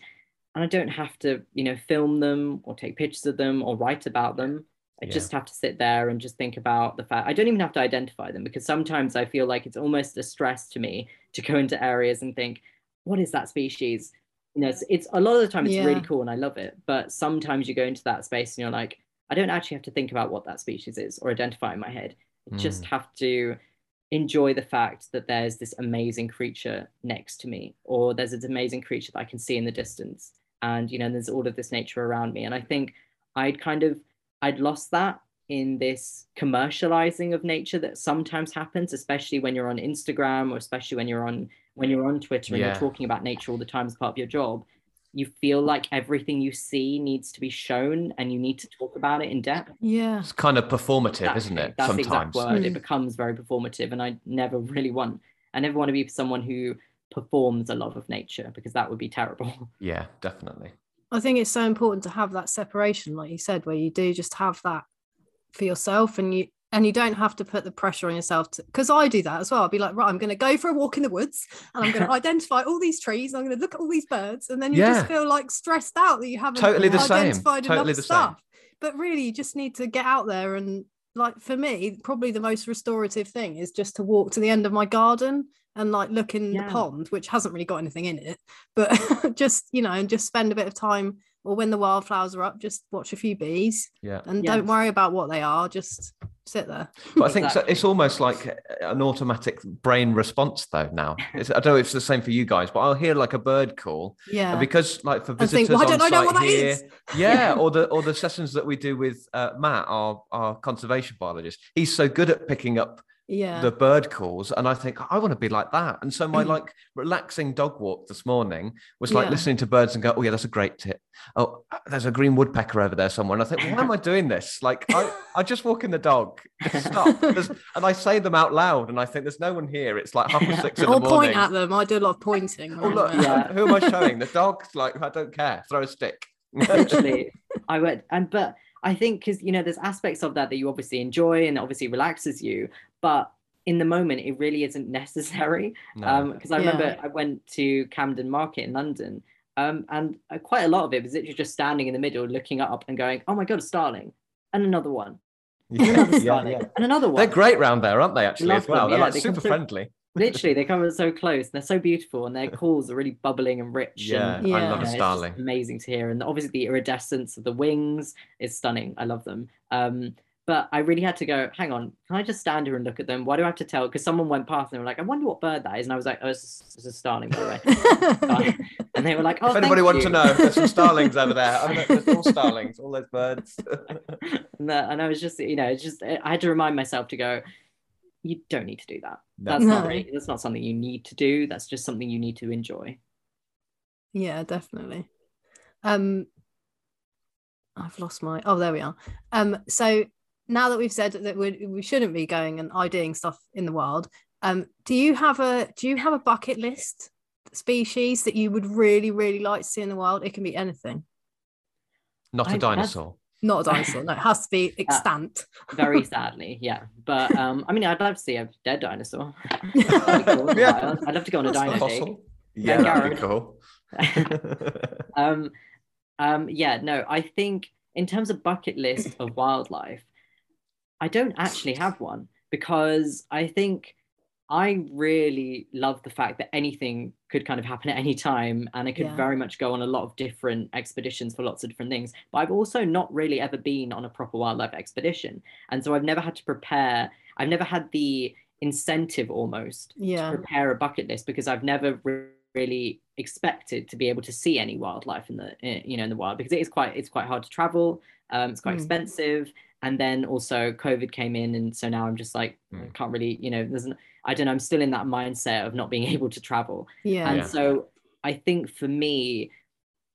And I don't have to, you know, film them or take pictures of them or write about them. I Yeah. just have to sit there and just think about the fact I don't even have to identify them because sometimes I feel like it's almost a stress to me to go into areas and think, what is that species? You know, it's, it's a lot of the time it's really cool and I love it. But sometimes you go into that space and you're like, I don't actually have to think about what that species is or identify in my head. I just mm. have to enjoy the fact that there's this amazing creature next to me or there's this amazing creature that I can see in the distance and you know there's all of this nature around me and I think I'd kind of I'd lost that in this commercializing of nature that sometimes happens, especially when you're on Instagram or especially when you're on when you're on Twitter and Yeah. you're talking about nature all the time as part of your job. You feel like everything you see needs to be shown and you need to talk about it in depth. Yeah. It's kind of performative, isn't Exactly. it? That's the exact word. It Mm. becomes very performative, and I never really want. I never want to be someone who performs a love of nature because that would be terrible. Yeah, definitely. I think it's so important to have that separation, like you said, where you do just have that for yourself and you and you don't have to put the pressure on yourself because I do that as well. I'll be like, right, I'm gonna go for a walk in the woods and I'm gonna identify all these trees, and I'm gonna look at all these birds, and then you Yeah. just feel like stressed out that you haven't Totally the same. identified Totally enough the same. stuff. But really you just need to get out there and like for me, probably the most restorative thing is just to walk to the end of my garden and like look in Yeah. the pond, which hasn't really got anything in it, but just you know, and just spend a bit of time or when the wildflowers are up, just watch a few bees Yeah. and Yes. don't worry about what they are, just sit there. But I think so, it's almost like an automatic brain response, though. Now, it's, I don't know if it's the same for you guys, but I'll hear like a bird call, Yeah. and because like for visitors think, why on don't I site what that here, is? yeah, or the or the sessions that we do with uh, Matt, our our conservation biologist, he's so good at picking up yeah. the bird calls, and I think I want to be like that. And so my mm. like relaxing dog walk this morning was like Yeah. listening to birds and go, oh yeah, that's a great tip. Oh, there's a green woodpecker over there somewhere. And I think, why am I doing this? Like I, I just walk in the dog, stop, and I say them out loud, and I think there's no one here. It's like half past six in or the morning. point at them. I do a lot of pointing. Oh look, Yeah. who am I showing? The dog's like, I don't care. Throw a stick. literally i went and but i think because you know there's aspects of that that you obviously enjoy and obviously relaxes you but in the moment it really isn't necessary No. um because i remember Yeah. i went to camden market in london um and uh, quite a lot of it was literally just standing in the middle looking up and going oh my god a starling and another one and another yeah, starling yeah. and another one They're great round there, aren't they? Actually, Love as well. them, They're like they come super through- friendly. Literally they come so close and they're so beautiful and their calls are really bubbling and rich Yeah, and Yeah. I love a know, it's starling. amazing to hear and obviously the iridescence of the wings is stunning i love them um but i really had to go hang on can i just stand here and look at them why do i have to tell because someone went past and they were like i wonder what bird that is and i was like oh it's a, it's a starling by the way and they were like oh if anybody wants to know, there's some starlings over there. I mean, there's all starlings, all those birds. and, that- and i was just you know it's just i had to remind myself to go you don't need to do that No. that's not really, that's not something you need to do that's just something you need to enjoy yeah, definitely. Um, I've lost my. Oh, there we are. Um, so now that we've said that we we shouldn't be going and IDing stuff in the wild, um, do you have a do you have a bucket list species that you would really really like to see in the wild? It can be anything. Not I- a that's- dinosaur. Not a dinosaur. no, it has to be extant. very sadly yeah but um i mean i'd love to see a dead dinosaur cool Yeah. i'd love to go on a That's dino nice. dig. Fossil. Yeah, that'd be cool. um um yeah no i think in terms of bucket list of wildlife i don't actually have one because i think i really love the fact that anything could kind of happen at any time and i could Yeah. very much go on a lot of different expeditions for lots of different things but i've also not really ever been on a proper wildlife expedition and so i've never had to prepare i've never had the incentive almost Yeah. prepare a bucket list because I've never re- really expected to be able to see any wildlife in the eh, you know in the wild because it is quite it's quite hard to travel um it's quite Mm. expensive and then also covid came in and so now i'm just like I Mm. can't really you know there's an, i don't know i'm still in that mindset of not being able to travel Yeah. and Yeah. so i think for me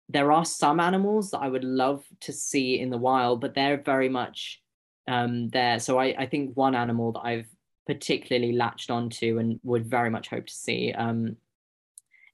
there are some animals that i would love to see in the wild but they're very much um there so i i think one animal that i've particularly latched onto and would very much hope to see um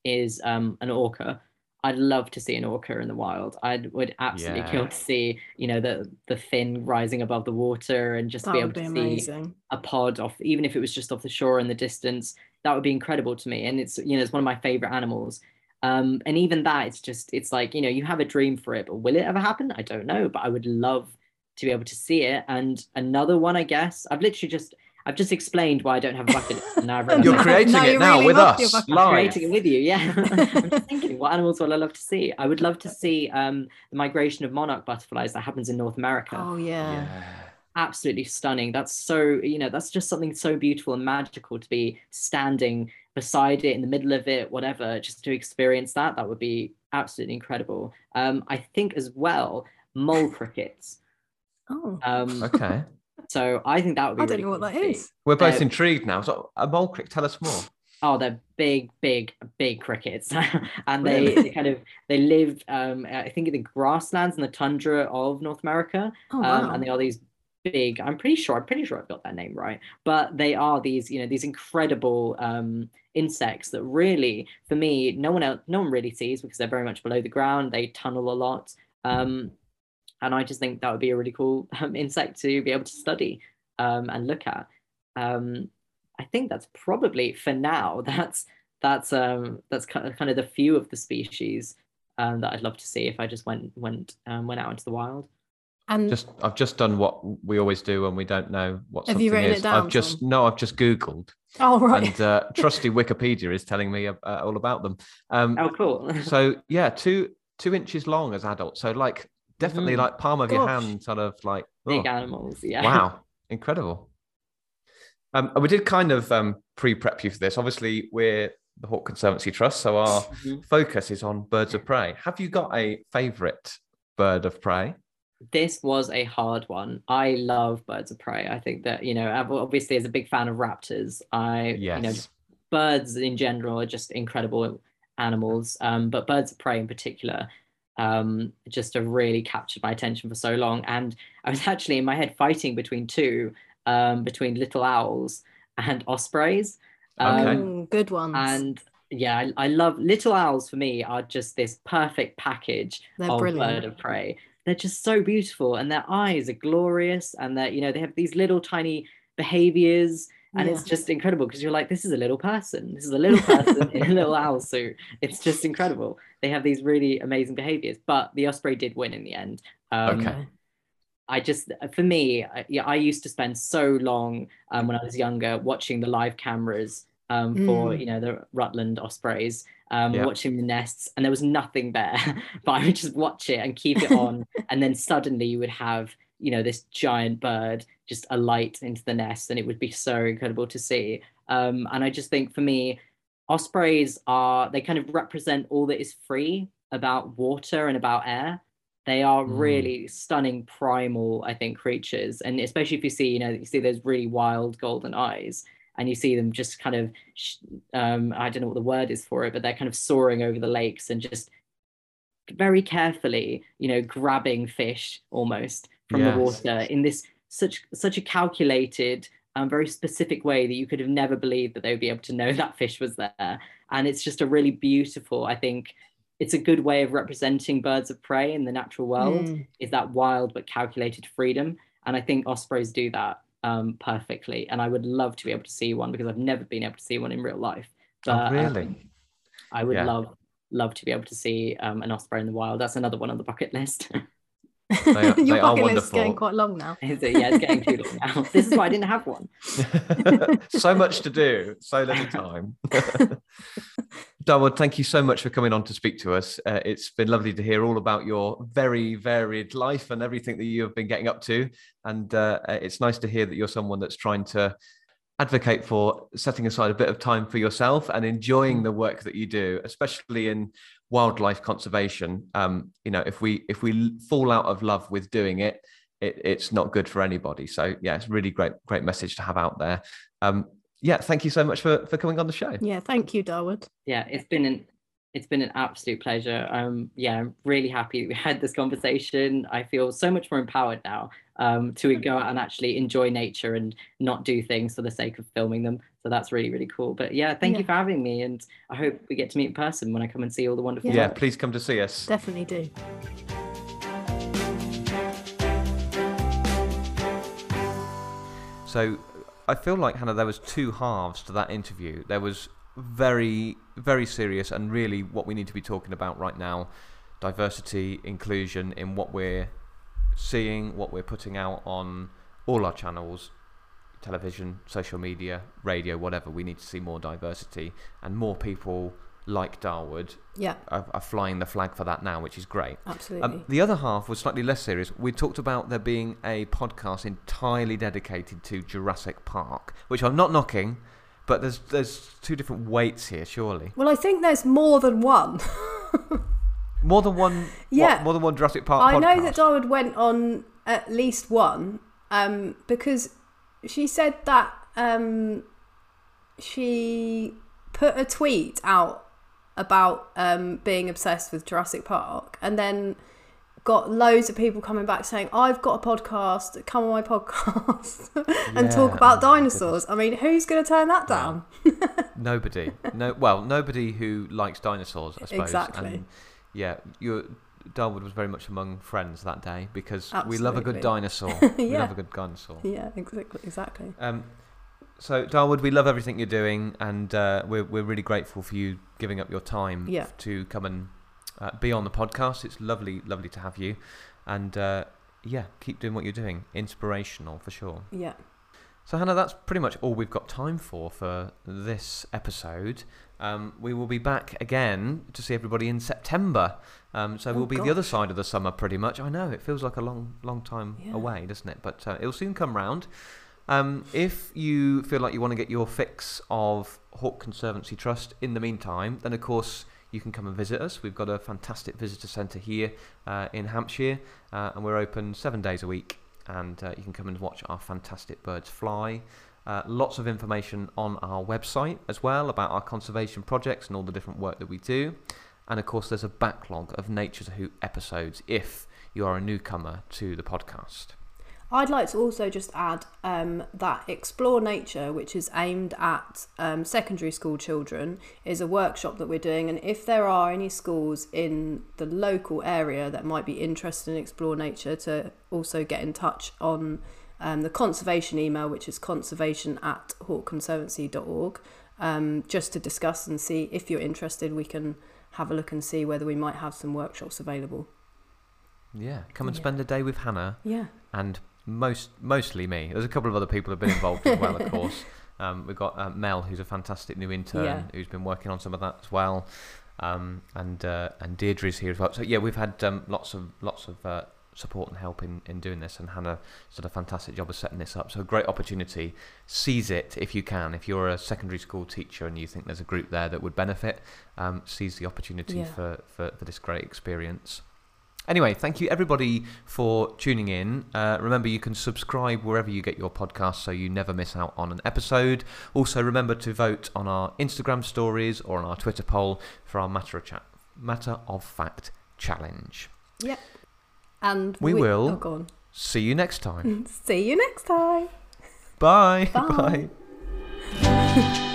is um an orca I'd love to see an orca in the wild. I would absolutely kill to see, you know, the the fin rising above the water and just That be able be to see a pod off even if it was just off the shore in the distance. That would be incredible to me. And it's you know it's one of my favorite animals. Um and even that it's just it's like you know you have a dream for it but will it ever happen? I don't know but i would love to be able to see it. And another one i guess i've literally just i've just explained why i don't have a bucket list and now I've You're creating No, it you now really with must, you're us I'm live. creating it with you yeah i'm just thinking what animals would i love to see i would love to see um the migration of monarch butterflies that happens in north america Oh yeah. Yeah. absolutely stunning. That's so, you know, that's just something so beautiful and magical to be standing beside it in the middle of it, whatever, just to experience that. That would be absolutely incredible. Um, I think as well, mole crickets. Oh, Um, Okay. So I think that would be. I don't really know what cool that to is. see. We're both Uh, intrigued now. So, a mole cricket, tell us more. Oh, they're big, big, big crickets, and they, Really? they kind of they live. Um, I think in the grasslands and the tundra of North America. Oh, um, wow. and they are these big i'm pretty sure i'm pretty sure i've got that name right but they are these you know these incredible um insects that really for me no one else no one really sees because they're very much below the ground they tunnel a lot um and i just think that would be a really cool um, insect to be able to study um and look at um i think that's probably for now that's that's um that's kind of, kind of the few of the species um, that I'd love to see if I just went went um, went out into the wild. and Just, I've just done what we always do when we don't know what Have something you written is. it down, I've just Tom? no, I've just googled, oh right, and uh, trusty Wikipedia is telling me uh, all about them. Um, Oh, cool. so yeah, two two inches long as adults. So like definitely Mhm. like palm of your hand, sort of like Big oh, animals. Yeah. wow, incredible. Um, we did kind of um, pre-prep you for this. Obviously, we're the Hawk Conservancy Trust, so our Mhm. focus is on birds of prey. Have you got a favourite bird of prey? This was a hard one. I love birds of prey. I think that, you know, obviously as a big fan of raptors, I, Yes. you know, birds in general are just incredible animals. Um, but birds of prey in particular, um, just have really captured my attention for so long. And I was actually in my head fighting between two, um, between little owls and ospreys. Um, Okay. Mm, good ones. And yeah, I, I love little owls for me are just this perfect package They're of brilliant. bird of prey. They're just so beautiful and their eyes are glorious and that you know they have these little tiny behaviors and it's just incredible because you're like this is a little person this is a little person in a little owl suit it's just incredible they have these really amazing behaviors but the osprey did win in the end um, Okay. I just, for me, I, yeah, I used to spend so long um, when I was younger watching the live cameras um, for, Mm. you know, the Rutland Ospreys, um, Yeah. watching the nests, and there was nothing there, but I would just watch it and keep it on, and then suddenly you would have, you know, this giant bird just alight into the nest, and it would be so incredible to see. Um, and I just think for me, ospreys are they kind of represent all that is free about water and about air they are Mm. really stunning primal i think creatures and especially if you see you know you see those really wild golden eyes and you see them just kind of um, i don't know what the word is for it but they're kind of soaring over the lakes and just very carefully you know grabbing fish almost from Yes. the water in this such such a calculated um, very specific way that you could have never believed that they would be able to know that fish was there and it's just a really beautiful i think it's a good way of representing birds of prey in the natural world Mm. is that wild but calculated freedom and i think ospreys do that um, perfectly and i would love to be able to see one because i've never been able to see one in real life Oh, but um, really? i would Yeah. love love to be able to see um, an osprey in the wild that's another one on the bucket list are- Your they are bucket list is getting quite long now. Is it? yeah it's getting too long now this is why i didn't have one so much to do, so little time. Dawood, thank you so much for coming on to speak to us. Uh, it's been lovely to hear all about your very varied life and everything that you have been getting up to. And uh, it's nice to hear that you're someone that's trying to advocate for setting aside a bit of time for yourself and enjoying the work that you do, especially in wildlife conservation. Um, you know, if we if we fall out of love with doing it, it, it's not good for anybody. So yeah, it's really great, great message to have out there. Um, yeah, thank you so much for, for coming on the show. Yeah, thank you, Dawood. yeah it's been an it's been an absolute pleasure um yeah i'm really happy we had this conversation i feel so much more empowered now um to go out and actually enjoy nature and not do things for the sake of filming them so that's really really cool but yeah thank you for having me and i hope we get to meet in person when i come and see all the wonderful Yeah, work. please come to see us. Definitely do. So I feel like Hannah, there was two halves to that interview. There was very, very serious and really what we need to be talking about right now: diversity, inclusion in what we're seeing, what we're putting out on all our channels, television, social media, radio, whatever. We need to see more diversity and more people like Dawood Yeah, are, are flying the flag for that now, which is great. absolutely. Um, the other half was slightly less serious. We talked about there being a podcast entirely dedicated to Jurassic Park, which I'm not knocking, but there's there's two different weights here, surely. well, I think there's more than one. More than one. what, Yeah. more than one Jurassic Park I podcast. know that Dawood went on at least one um, because she said that um, she put a tweet out about um, being obsessed with Jurassic Park and then got loads of people coming back saying, I've got a podcast, come on my podcast and talk about Oh dinosaurs. I mean, who's going to turn that down? Nobody. No. Well, nobody who likes dinosaurs, I suppose. Exactly. And yeah, you. Dawood was very much among friends that day because we love a good Absolutely. dinosaur. We Yeah. love a good dinosaur. Yeah, exactly. exactly. Um, so Dawood, we love everything you're doing, and uh, we're we're really grateful for you giving up your time Yeah. to come and uh, be on the podcast. It's lovely, lovely to have you, and uh, yeah, keep doing what you're doing. Inspirational for sure. Yeah. So Hannah, that's pretty much all we've got time for for this episode. Um, we will be back again to see everybody in September. Um, so Oh, we'll be the other side of the summer, pretty much. I know it feels like a long, long time Yeah. away, doesn't it? But uh, it'll soon come round. Um, if you feel like you want to get your fix of Hawk Conservancy Trust in the meantime, then of course you can come and visit us. We've got a fantastic visitor centre here uh, in Hampshire, uh, and we're open seven days a week. And uh, you can come and watch our fantastic birds fly. Uh, lots of information on our website as well about our conservation projects and all the different work that we do. And of course, there's a backlog of Nature's Hoot episodes if you are a newcomer to the podcast. I'd like to also just add um, that Explore Nature, which is aimed at um, secondary school children, is a workshop that we're doing. And if there are any schools in the local area that might be interested in Explore Nature, to also get in touch on um, the conservation email, which is conservation at hawkconservancy.org, um, just to discuss and see if you're interested. We can have a look and see whether we might have some workshops available. Yeah, come and Yeah. spend a day with Hannah Yeah. and most mostly me. There's a couple of other people who've been involved as well, of course. Um, we've got uh, Mel, who's a fantastic new intern, Yeah. who's been working on some of that as well, um, and uh, and Deirdre's here as well. So yeah, we've had um, lots of lots of uh, support and help in, in doing this, and Hannah's done a fantastic job of setting this up. So a great opportunity. Seize it if you can. If you're a secondary school teacher and you think there's a group there that would benefit, um, seize the opportunity Yeah. for, for, for this great experience. Anyway, thank you everybody for tuning in. Uh, remember, you can subscribe wherever you get your podcasts so you never miss out on an episode. Also, remember to vote on our Instagram stories or on our Twitter poll for our Matter of, Cha- Matter of Fact challenge. Yep. And We will. Oh. See you next time. See you next time. Bye. Bye. Bye.